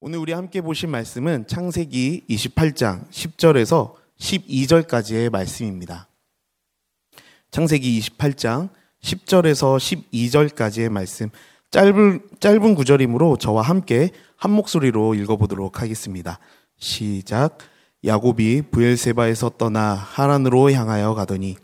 오늘 우리 함께 보신 말씀은 창세기 28장 10절에서 12절까지의 말씀입니다. 창세기 28장 10절에서 12절까지의 말씀 짧은 짧은 구절이므로 저와 함께 한 목소리로 읽어보도록 하겠습니다. 시작. 야곱이 부엘세바에서 떠나 하란으로 향하여 가더니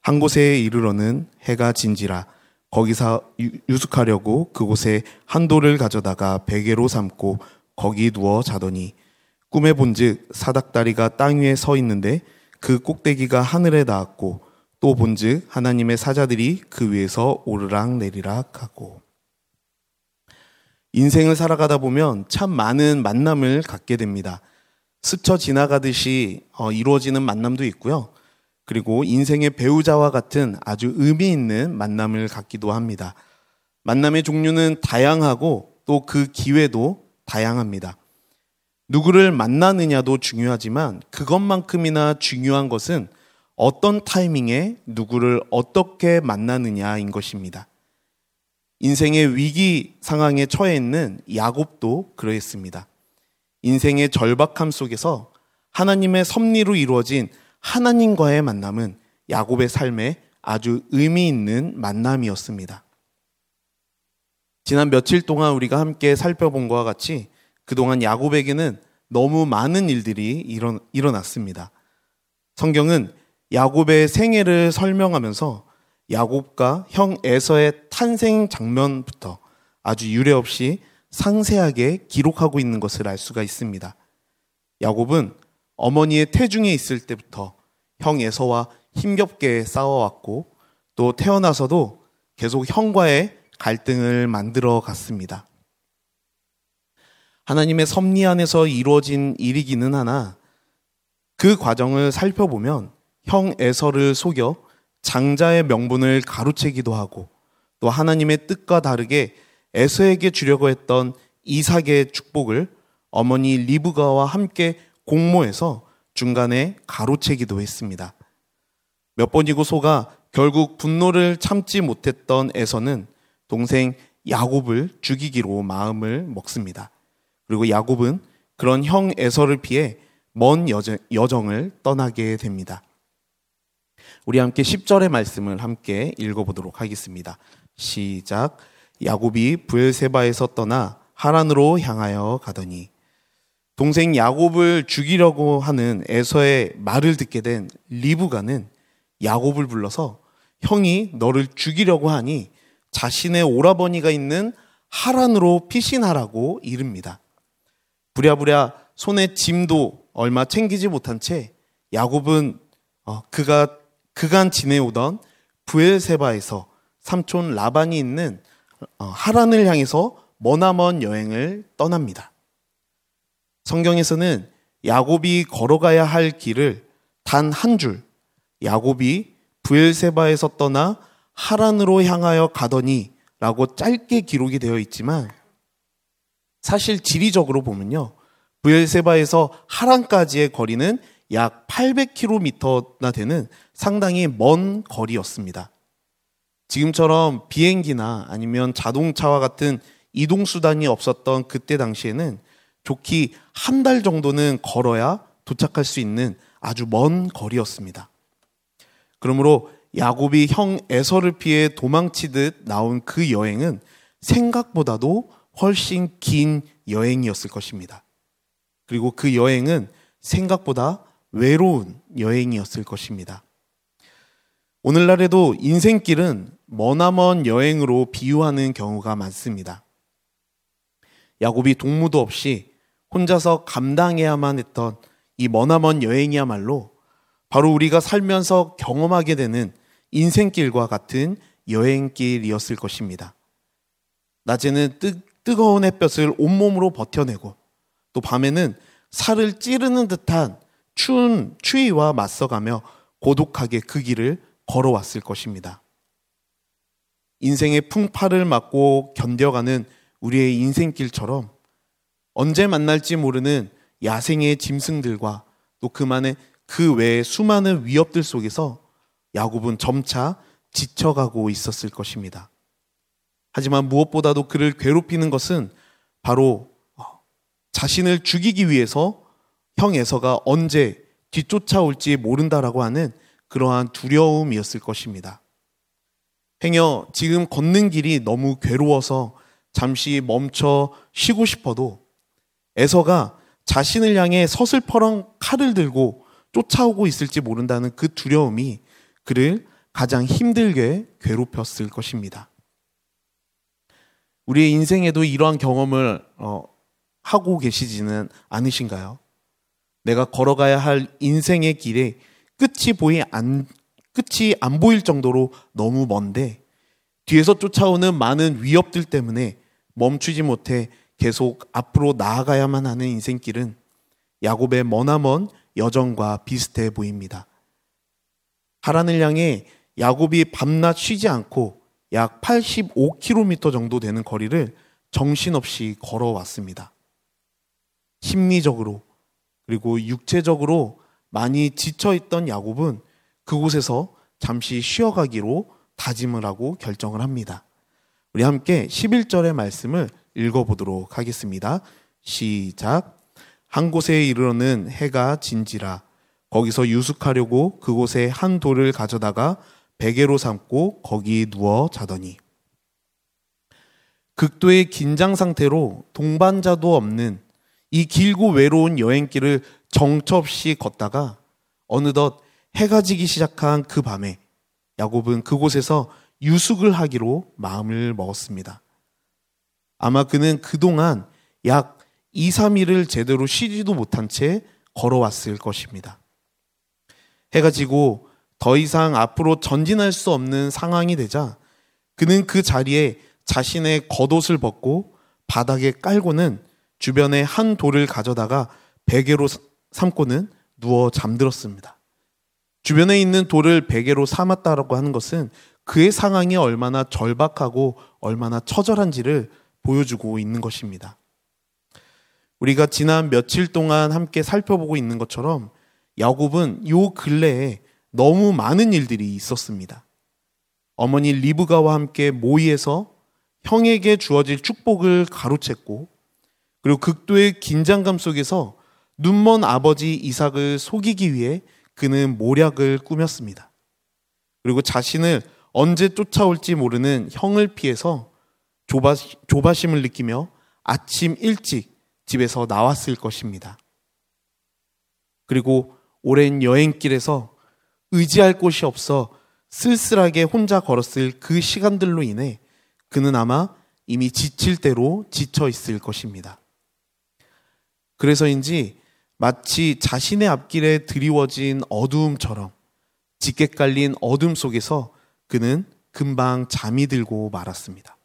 한 곳에 이르러는 해가 진지라 거기서 유숙하려고 그곳에 한 돌을 가져다가 베개로 삼고 거기 누워 자더니 꿈에 본즉 사닥다리가 땅 위에 서 있는데 그 꼭대기가 하늘에 닿았고 또 본즉 하나님의 사자들이 그 위에서 오르락 내리락 하고 인생을 살아가다 보면 참 많은 만남을 갖게 됩니다. 스쳐 지나가듯이 어, 이루어지는 만남도 있고요. 그리고 인생의 배우자와 같은 아주 의미 있는 만남을 갖기도 합니다. 만남의 종류는 다양하고 또 그 기회도 다양합니다. 누구를 만나느냐도 중요하지만 그것만큼이나 중요한 것은 어떤 타이밍에 누구를 어떻게 만나느냐인 것입니다. 인생의 위기 상황에 처해 있는 야곱도 그러했습니다. 인생의 절박함 속에서 하나님의 섭리로 이루어진 하나님과의 만남은 야곱의 삶에 아주 의미 있는 만남이었습니다. 지난 며칠 동안 우리가 함께 살펴본 것과 같이 그동안 야곱에게는 너무 많은 일들이 일어, 일어났습니다. 성경은 야곱의 생애를 설명하면서 야곱과 형 에서의 탄생 장면부터 아주 유례 없이 상세하게 기록하고 있는 것을 알 수가 있습니다. 야곱은 어머니의 태중에 있을 때부터 형 에서와 힘겹게 싸워왔고 또 태어나서도 계속 형과의 갈등을 만들어 갔습니다. 하나님의 섭리 안에서 이루어진 일이기는 하나 그 과정을 살펴보면 형 에서를 속여 장자의 명분을 가로채기도 하고 또 하나님의 뜻과 다르게 에서에게 주려고 했던 이삭의 축복을 어머니 리브가와 함께 공모해서 중간에 가로채기도 했습니다. 몇 번이고 소가 결국 분노를 참지 못했던 에서는 동생 야곱을 죽이기로 마음을 먹습니다. 그리고 야곱은 그런 형 에서를 피해 먼 여정, 여정 을 떠나게 됩니다. 우리 함께 10절의 말씀을 함께 읽어보도록 하겠습니다. 시작. 야곱이 부엘세바에서 떠나 하란으로 향하여 가더니 동생 야곱을 죽이려고 하는 에서의 말을 듣게 된 리브가는 야곱을 불러서 형이 너를 죽이려고 하니 자신의 오라버니가 있는 하란으로 피신하라고 이릅니다. 부랴부랴 손에 짐도 얼마 챙기지 못한 채 야곱은 어, 그가 그간 지내오던 부엘세바에서 삼촌 라반이 있는 어, 하란을 향해서 머나먼 여행을 떠납니다. 성경에서는 야곱이 걸어가야 할 길을 단 한 줄, 야곱이 부엘세바에서 떠나 하란으로 향하여 가더니 라고 짧게 기록이 되어 있지만 사실 지리적으로 보면요. 부엘세바에서 하란까지의 거리는 약 800km나 되는 상당히 먼 거리였습니다. 지금처럼 비행기나 아니면 자동차와 같은 이동수단이 없었던 그때 당시에는 좋기 한 달 정도는 걸어야 도착할 수 있는 아주 먼 거리였습니다. 그러므로 야곱이 형 에서를 피해 도망치듯 나온 그 여행은 생각보다도 훨씬 긴 여행이었을 것입니다. 그리고 그 여행은 생각보다 외로운 여행이었을 것입니다. 오늘날에도 인생길은 머나먼 여행으로 비유하는 경우가 많습니다. 야곱이 동무도 없이 혼자서 감당해야만 했던 이 머나먼 여행이야말로 바로 우리가 살면서 경험하게 되는 인생길과 같은 여행길이었을 것입니다. 낮에는 뜨, 뜨거운 햇볕을 온몸으로 버텨내고 또 밤에는 살을 찌르는 듯한 추운 추위와 맞서가며 고독하게 그 길을 걸어왔을 것입니다. 인생의 풍파를 맞고 견뎌가는 우리의 인생길처럼 언제 만날지 모르는 야생의 짐승들과 또 그만의 그 외의 수많은 위협들 속에서 야곱은 점차 지쳐가고 있었을 것입니다. 하지만 무엇보다도 그를 괴롭히는 것은 바로 자신을 죽이기 위해서 형 에서가 언제 뒤쫓아올지 모른다라고 하는 그러한 두려움이었을 것입니다. 행여 지금 걷는 길이 너무 괴로워서 잠시 멈춰 쉬고 싶어도 에서가 자신을 향해 서슬퍼런 칼을 들고 쫓아오고 있을지 모른다는 그 두려움이 그를 가장 힘들게 괴롭혔을 것입니다. 우리의 인생에도 이러한 경험을 어, 하고 계시지는 않으신가요? 내가 걸어가야 할 인생의 길에 끝이 보이 안 끝이 안 보일 정도로 너무 먼데 뒤에서 쫓아오는 많은 위협들 때문에 멈추지 못해 계속 앞으로 나아가야만 하는 인생길은 야곱의 머나먼 여정과 비슷해 보입니다. 하란을 향해 야곱이 밤낮 쉬지 않고 약 85km 정도 되는 거리를 정신없이 걸어왔습니다. 심리적으로 그리고 육체적으로 많이 지쳐있던 야곱은 그곳에서 잠시 쉬어가기로 다짐을 하고 결정을 합니다. 우리 함께 11절의 말씀을 읽어보도록 하겠습니다. 시작. 한 곳에 이르러는 해가 진지라 거기서 유숙하려고 그곳에 한 돌을 가져다가 베개로 삼고 거기 누워 자더니 극도의 긴장 상태로 동반자도 없는 이 길고 외로운 여행길을 정처 없이 걷다가 어느덧 해가 지기 시작한 그 밤에 야곱은 그곳에서 유숙을 하기로 마음을 먹었습니다. 아마 그는 그동안 약 2, 3일을 제대로 쉬지도 못한 채 걸어왔을 것입니다. 해가 지고 더 이상 앞으로 전진할 수 없는 상황이 되자 그는 그 자리에 자신의 겉옷을 벗고 바닥에 깔고는 주변에 한 돌을 가져다가 베개로 삼고는 누워 잠들었습니다. 주변에 있는 돌을 베개로 삼았다라고 하는 것은 그의 상황이 얼마나 절박하고 얼마나 처절한지를 보여주고 있는 것입니다. 우리가 지난 며칠 동안 함께 살펴보고 있는 것처럼 야곱은 요 근래에 너무 많은 일들이 있었습니다. 어머니 리브가와 함께 모의해서 형에게 주어질 축복을 가로챘고 그리고 극도의 긴장감 속에서 눈먼 아버지 이삭을 속이기 위해 그는 모략을 꾸몄습니다. 그리고 자신을 언제 쫓아올지 모르는 형을 피해서 조바, 조바심을 느끼며 아침 일찍 집에서 나왔을 것입니다. 그리고 오랜 여행길에서 의지할 곳이 없어 쓸쓸하게 혼자 걸었을 그 시간들로 인해 그는 아마 이미 지칠 대로 지쳐 있을 것입니다. 그래서인지 마치 자신의 앞길에 드리워진 어두움처럼 짙게 깔린 어둠 속에서 그는 금방 잠이 들고 말았습니다.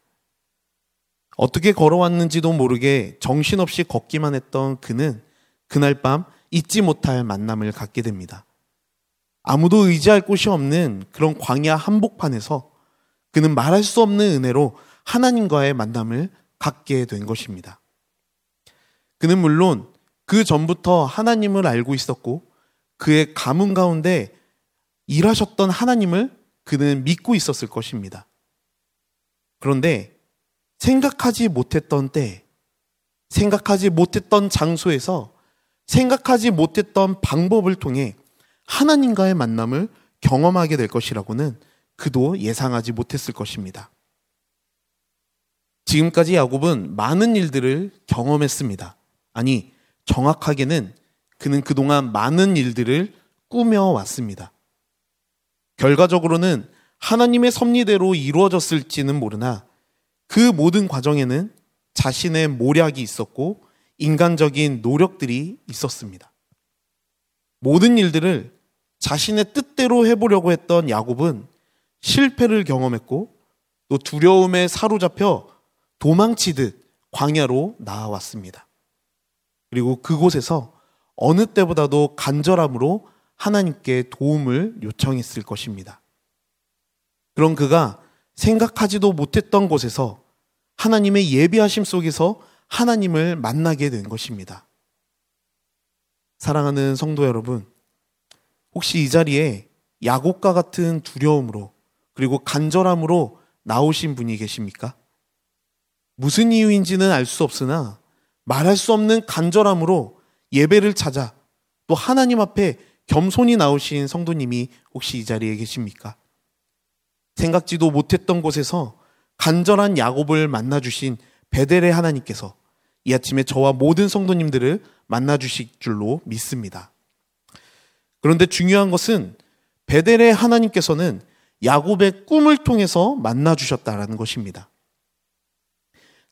어떻게 걸어왔는지도 모르게 정신없이 걷기만 했던 그는 그날 밤 잊지 못할 만남을 갖게 됩니다. 아무도 의지할 곳이 없는 그런 광야 한복판에서 그는 말할 수 없는 은혜로 하나님과의 만남을 갖게 된 것입니다. 그는 물론 그 전부터 하나님을 알고 있었고 그의 가문 가운데 일하셨던 하나님을 그는 믿고 있었을 것입니다. 그런데 생각하지 못했던 때, 생각하지 못했던 장소에서 생각하지 못했던 방법을 통해 하나님과의 만남을 경험하게 될 것이라고는 그도 예상하지 못했을 것입니다. 지금까지 야곱은 많은 일들을 경험했습니다. 아니, 정확하게는 그는 그동안 많은 일들을 꾸며왔습니다. 결과적으로는 하나님의 섭리대로 이루어졌을지는 모르나 그 모든 과정에는 자신의 모략이 있었고 인간적인 노력들이 있었습니다. 모든 일들을 자신의 뜻대로 해보려고 했던 야곱은 실패를 경험했고 또 두려움에 사로잡혀 도망치듯 광야로 나아왔습니다. 그리고 그곳에서 어느 때보다도 간절함으로 하나님께 도움을 요청했을 것입니다. 그런 그가 생각하지도 못했던 곳에서 하나님의 예비하심 속에서 하나님을 만나게 된 것입니다. 사랑하는 성도 여러분, 혹시 이 자리에 야곱과 같은 두려움으로 그리고 간절함으로 나오신 분이 계십니까? 무슨 이유인지는 알 수 없으나 말할 수 없는 간절함으로 예배를 찾아 또 하나님 앞에 겸손히 나오신 성도님이 혹시 이 자리에 계십니까? 생각지도 못했던 곳에서 간절한 야곱을 만나 주신 베델의 하나님께서 이 아침에 저와 모든 성도님들을 만나 주실 줄로 믿습니다. 그런데 중요한 것은 베델의 하나님께서는 야곱의 꿈을 통해서 만나 주셨다라는 것입니다.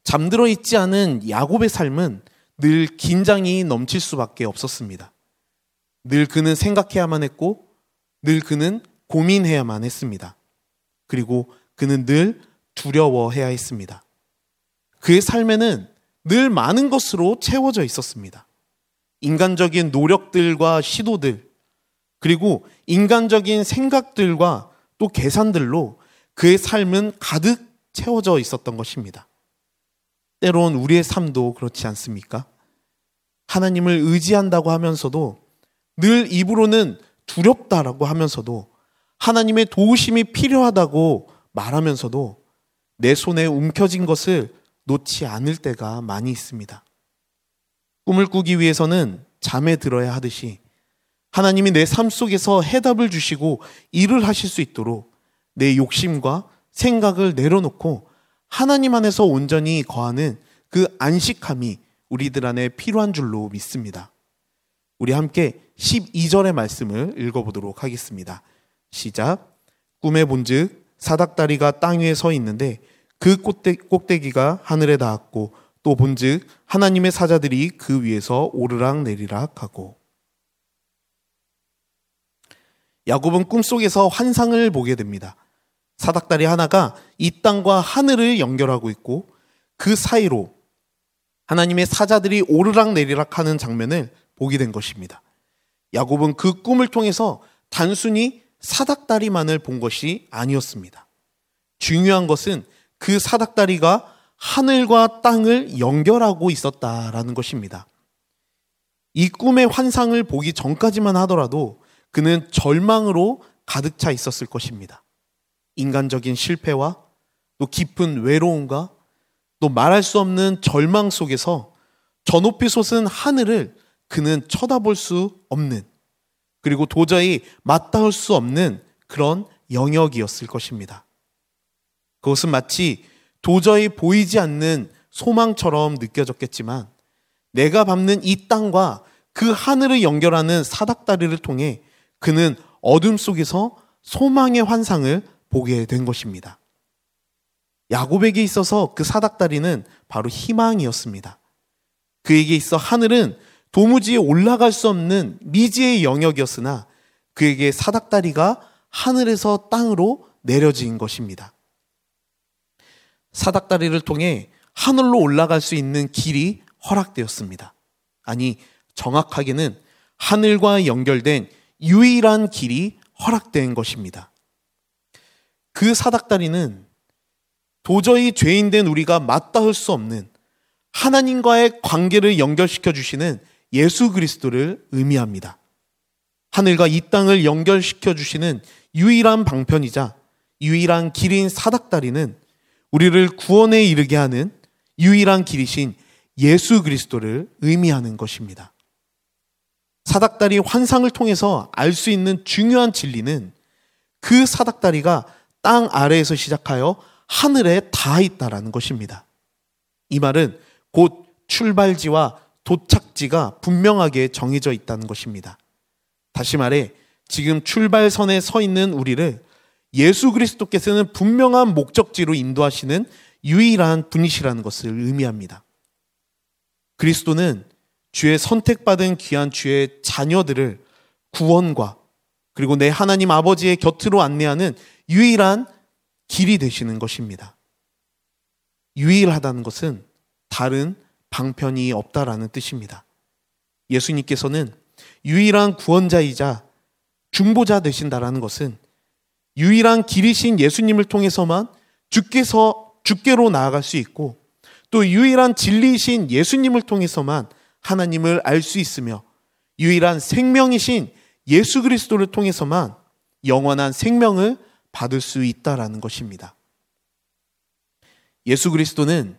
잠들어 있지 않은 야곱의 삶은 늘 긴장이 넘칠 수밖에 없었습니다. 늘 그는 생각해야만 했고 늘 그는 고민해야만 했습니다. 그리고 그는 늘 두려워해야 했습니다. 그의 삶에는 늘 많은 것으로 채워져 있었습니다. 인간적인 노력들과 시도들, 그리고 인간적인 생각들과 또 계산들로 그의 삶은 가득 채워져 있었던 것입니다. 때론 우리의 삶도 그렇지 않습니까? 하나님을 의지한다고 하면서도 늘 입으로는 두렵다라고 하면서도 하나님의 도우심이 필요하다고 말하면서도 내 손에 움켜진 것을 놓지 않을 때가 많이 있습니다. 꿈을 꾸기 위해서는 잠에 들어야 하듯이 하나님이 내 삶 속에서 해답을 주시고 일을 하실 수 있도록 내 욕심과 생각을 내려놓고 하나님 안에서 온전히 거하는 그 안식함이 우리들 안에 필요한 줄로 믿습니다. 우리 함께 12절의 말씀을 읽어보도록 하겠습니다. 시작. 꿈에 본즉 사닥다리가 땅 위에 서 있는데 그 꼭대 기가 하늘에 닿았고 또 본즉 하나님의 사자들이 그 위에서 오르락 내리락 하고 야곱은 꿈속에서 환상을 보게 됩니다. 사닥다리 하나가 이 땅과 하늘을 연결하고 있고 그 사이로 하나님의 사자들이 오르락 내리락 하는 장면을 보게 된 것입니다. 야곱은 그 꿈을 통해서 단순히 사닥다리만을 본 것이 아니었습니다. 중요한 것은 그 사닥다리가 하늘과 땅을 연결하고 있었다라는 것입니다. 이 꿈의 환상을 보기 전까지만 하더라도 그는 절망으로 가득 차 있었을 것입니다. 인간적인 실패와 또 깊은 외로움과 또 말할 수 없는 절망 속에서 저 높이 솟은 하늘을 그는 쳐다볼 수 없는 그리고 도저히 맞닿을 수 없는 그런 영역이었을 것입니다. 그것은 마치 도저히 보이지 않는 소망처럼 느껴졌겠지만 내가 밟는 이 땅과 그 하늘을 연결하는 사닥다리를 통해 그는 어둠 속에서 소망의 환상을 보게 된 것입니다. 야곱에게 있어서 그 사닥다리는 바로 희망이었습니다. 그에게 있어 하늘은 도무지 올라갈 수 없는 미지의 영역이었으나 그에게 사닥다리가 하늘에서 땅으로 내려진 것입니다. 사닥다리를 통해 하늘로 올라갈 수 있는 길이 허락되었습니다. 아니, 정확하게는 하늘과 연결된 유일한 길이 허락된 것입니다. 그 사닥다리는 도저히 죄인된 우리가 맞닿을 수 없는 하나님과의 관계를 연결시켜 주시는 예수 그리스도를 의미합니다. 하늘과 이 땅을 연결시켜 주시는 유일한 방편이자 유일한 길인 사닥다리는 우리를 구원에 이르게 하는 유일한 길이신 예수 그리스도를 의미하는 것입니다. 사닥다리 환상을 통해서 알 수 있는 중요한 진리는 그 사닥다리가 땅 아래에서 시작하여 하늘에 닿아 있다라는 것입니다. 이 말은 곧 출발지와 도착지가 분명하게 정해져 있다는 것입니다. 다시 말해 지금 출발선에 서 있는 우리를 예수 그리스도께서는 분명한 목적지로 인도하시는 유일한 분이시라는 것을 의미합니다. 그리스도는 주의 선택받은 귀한 주의 자녀들을 구원과 그리고 내 하나님 아버지의 곁으로 안내하는 유일한 길이 되시는 것입니다. 유일하다는 것은 다른 방편이 없다라는 뜻입니다. 예수님께서는 유일한 구원자이자 중보자 되신다라는 것은 유일한 길이신 예수님을 통해서만 주께서 주께로 나아갈 수 있고 또 유일한 진리이신 예수님을 통해서만 하나님을 알 수 있으며 유일한 생명이신 예수 그리스도를 통해서만 영원한 생명을 받을 수 있다라는 것입니다. 예수 그리스도는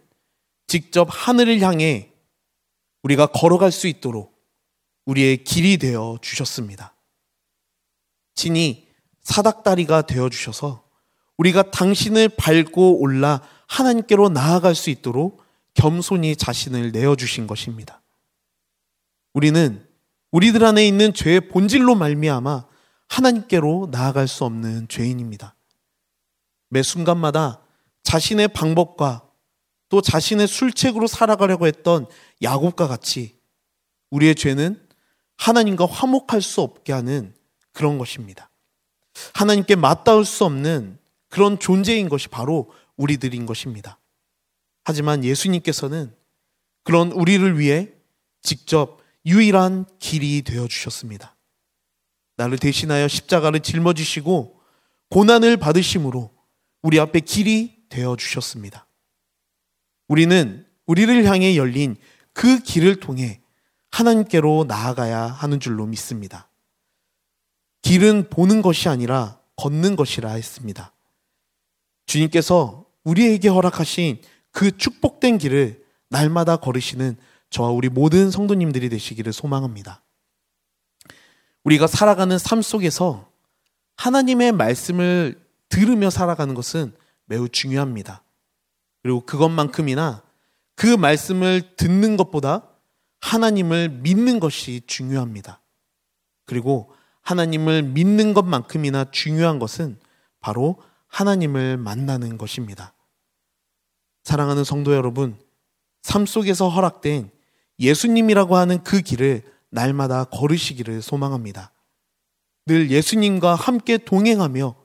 직접 하늘을 향해 우리가 걸어갈 수 있도록 우리의 길이 되어 주셨습니다. 친히 사닥다리가 되어 주셔서 우리가 당신을 밟고 올라 하나님께로 나아갈 수 있도록 겸손히 자신을 내어 주신 것입니다. 우리는 우리들 안에 있는 죄의 본질로 말미암아 하나님께로 나아갈 수 없는 죄인입니다. 매 순간마다 자신의 방법과 또 자신의 술책으로 살아가려고 했던 야곱과 같이 우리의 죄는 하나님과 화목할 수 없게 하는 그런 것입니다. 하나님께 맞닿을 수 없는 그런 존재인 것이 바로 우리들인 것입니다. 하지만 예수님께서는 그런 우리를 위해 직접 유일한 길이 되어 주셨습니다. 나를 대신하여 십자가를 짊어지시고 고난을 받으심으로 우리 앞에 길이 되어 주셨습니다. 우리는 우리를 향해 열린 그 길을 통해 하나님께로 나아가야 하는 줄로 믿습니다. 길은 보는 것이 아니라 걷는 것이라 했습니다. 주님께서 우리에게 허락하신 그 축복된 길을 날마다 걸으시는 저와 우리 모든 성도님들이 되시기를 소망합니다. 우리가 살아가는 삶 속에서 하나님의 말씀을 들으며 살아가는 것은 매우 중요합니다. 그리고 그것만큼이나 그 말씀을 듣는 것보다 하나님을 믿는 것이 중요합니다. 그리고 하나님을 믿는 것만큼이나 중요한 것은 바로 하나님을 만나는 것입니다. 사랑하는 성도 여러분, 삶 속에서 허락된 예수님이라고 하는 그 길을 날마다 걸으시기를 소망합니다. 늘 예수님과 함께 동행하며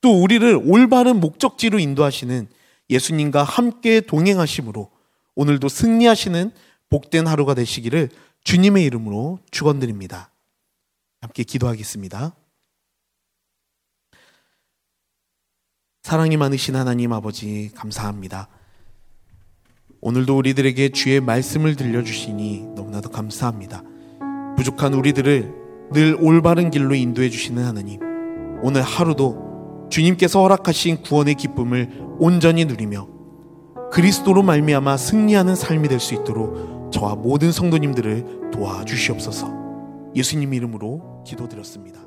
또 우리를 올바른 목적지로 인도하시는 예수님과 함께 동행하심으로 오늘도 승리하시는 복된 하루가 되시기를 주님의 이름으로 축원드립니다. 함께 기도하겠습니다. 사랑이 많으신 하나님 아버지 감사합니다. 오늘도 우리들에게 주의 말씀을 들려주시니 너무나도 감사합니다. 부족한 우리들을 늘 올바른 길로 인도해 주시는 하나님. 오늘 하루도 주님께서 허락하신 구원의 기쁨을 온전히 누리며 그리스도로 말미암아 승리하는 삶이 될 수 있도록 저와 모든 성도님들을 도와주시옵소서. 예수님 이름으로 기도드렸습니다.